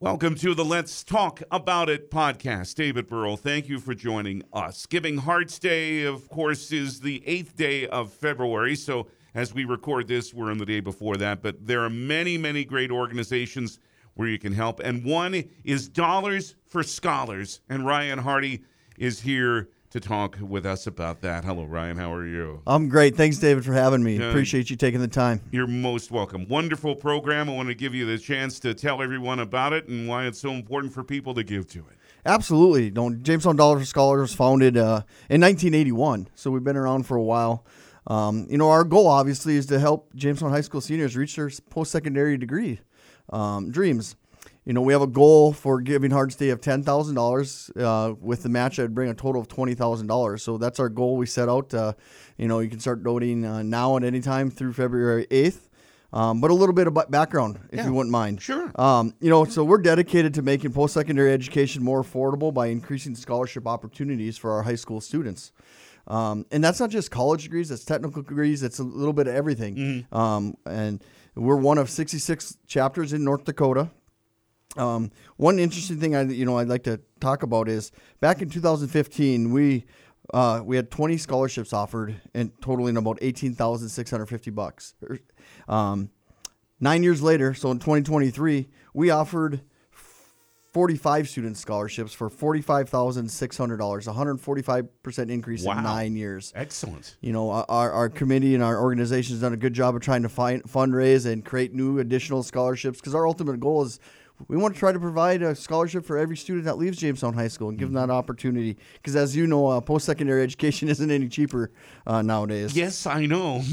Welcome to the Let's Talk About It podcast. David Burrell, thank you for joining us. Giving Hearts Day, of course, is the eighth day of February. So as we record this, we're on the day before that. But there are many, many great organizations where you can help. And one is Dollars for Scholars. And Ryan Harty is here to talk with us about that. Hello, Ryan. How are you? I'm great. Thanks, David, for having me. Yeah. Appreciate you taking the time. You're most welcome. Wonderful program. I want to give you the chance to tell everyone about it and why it's so important for people to give to it. Absolutely. Don't Jamestown Dollar Scholars founded uh, in 1981, so we've been around for a while. Um, you know, our goal obviously is to help Jamestown High School seniors reach their post-secondary degree um, dreams. You know, we have a goal for Giving Hearts Day of ten thousand uh, dollars. With the match, I'd bring a total of twenty thousand dollars. So that's our goal. We set out. Uh, you know, you can start donating uh, now at any time through February eighth. Um, but a little bit of background, if Yeah. you wouldn't mind. Sure. Um, you know, so we're dedicated to making post-secondary education more affordable by increasing scholarship opportunities for our high school students. Um, and that's not just college degrees; that's technical degrees. It's a little bit of everything. Um, and we're one of 66 chapters in North Dakota. Um, one interesting thing I you know I'd like to talk about is back in 2015 we uh, we had 20 scholarships offered and totaling about 18,650 bucks. Er, Um, nine years later, so in 2023, we offered 45 student scholarships for $45,600, a 145% increase Wow. in nine years. Excellent. You know, our, our committee and our organization has done a good job of trying to find, fundraise and create new additional scholarships because our ultimate goal is we want to try to provide a scholarship for every student that leaves Jamestown High School and give them that opportunity. Because as you know, uh, post secondary education isn't any cheaper uh, nowadays. Yes, I know.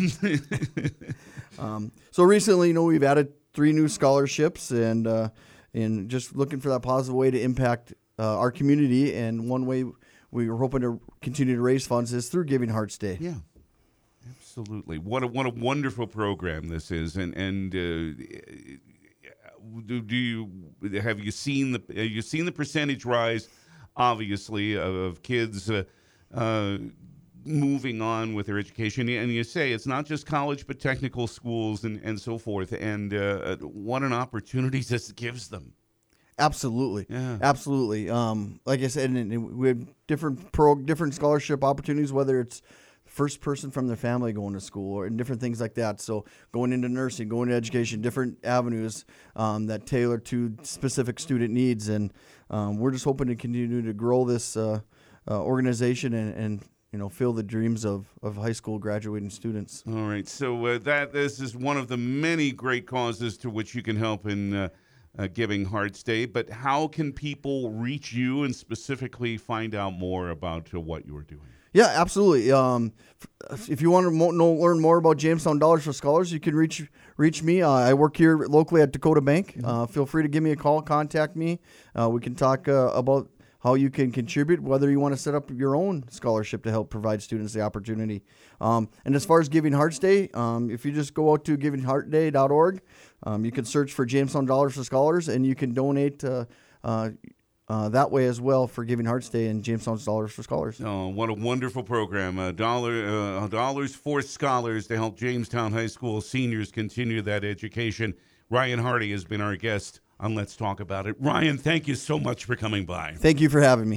Um, so recently, you know, we've added three new scholarships and uh, and just looking for that positive way to impact uh, our community. And one way we were hoping to continue to raise funds is through Giving Hearts Day. yeah. Absolutely. What a what a wonderful program this is. And and uh, do, do you have you seen the have you seen the percentage rise obviously of, of kids uh, uh, moving on with their education and you say it's not just college but technical schools and, and so forth and uh, what an opportunity this gives them Absolutely, Yeah. absolutely. Um, like I said, and, and we have different pro, different scholarship opportunities, whether it's first person from their family going to school or and different things like that. So going into nursing, going to education, different avenues um, that tailor to specific student needs, and um, we're just hoping to continue to grow this uh, uh, organization and, and you know fill the dreams of, of high school graduating students. All right, so uh, that this is one of the many great causes to which you can help in uh, uh, Giving Hearts Day. But how can people reach you and specifically find out more about uh, what you are doing? Yeah, absolutely. Um, if you want to mo- know, learn more about Jamestown Dollars for Scholars, you can reach reach me. Uh, I work here locally at Dakota Bank. Uh, feel free to give me a call, contact me. Uh, we can talk uh, about how you can contribute, whether you want to set up your own scholarship to help provide students the opportunity. Um, and as far as Giving Hearts Day, um, if you just go out to givingheartday.org, um, you can search for Jamestown Dollars for Scholars, and you can donate. Uh, uh, that way as well for Giving Hearts Day and Jamestown Dollars for Scholars. Oh, what a wonderful program! Uh, dollar uh, dollars for scholars to help Jamestown High School seniors continue that education. Ryan Harty has been our guest on Let's Talk About It. Ryan, thank you so much for coming by. Thank you for having me.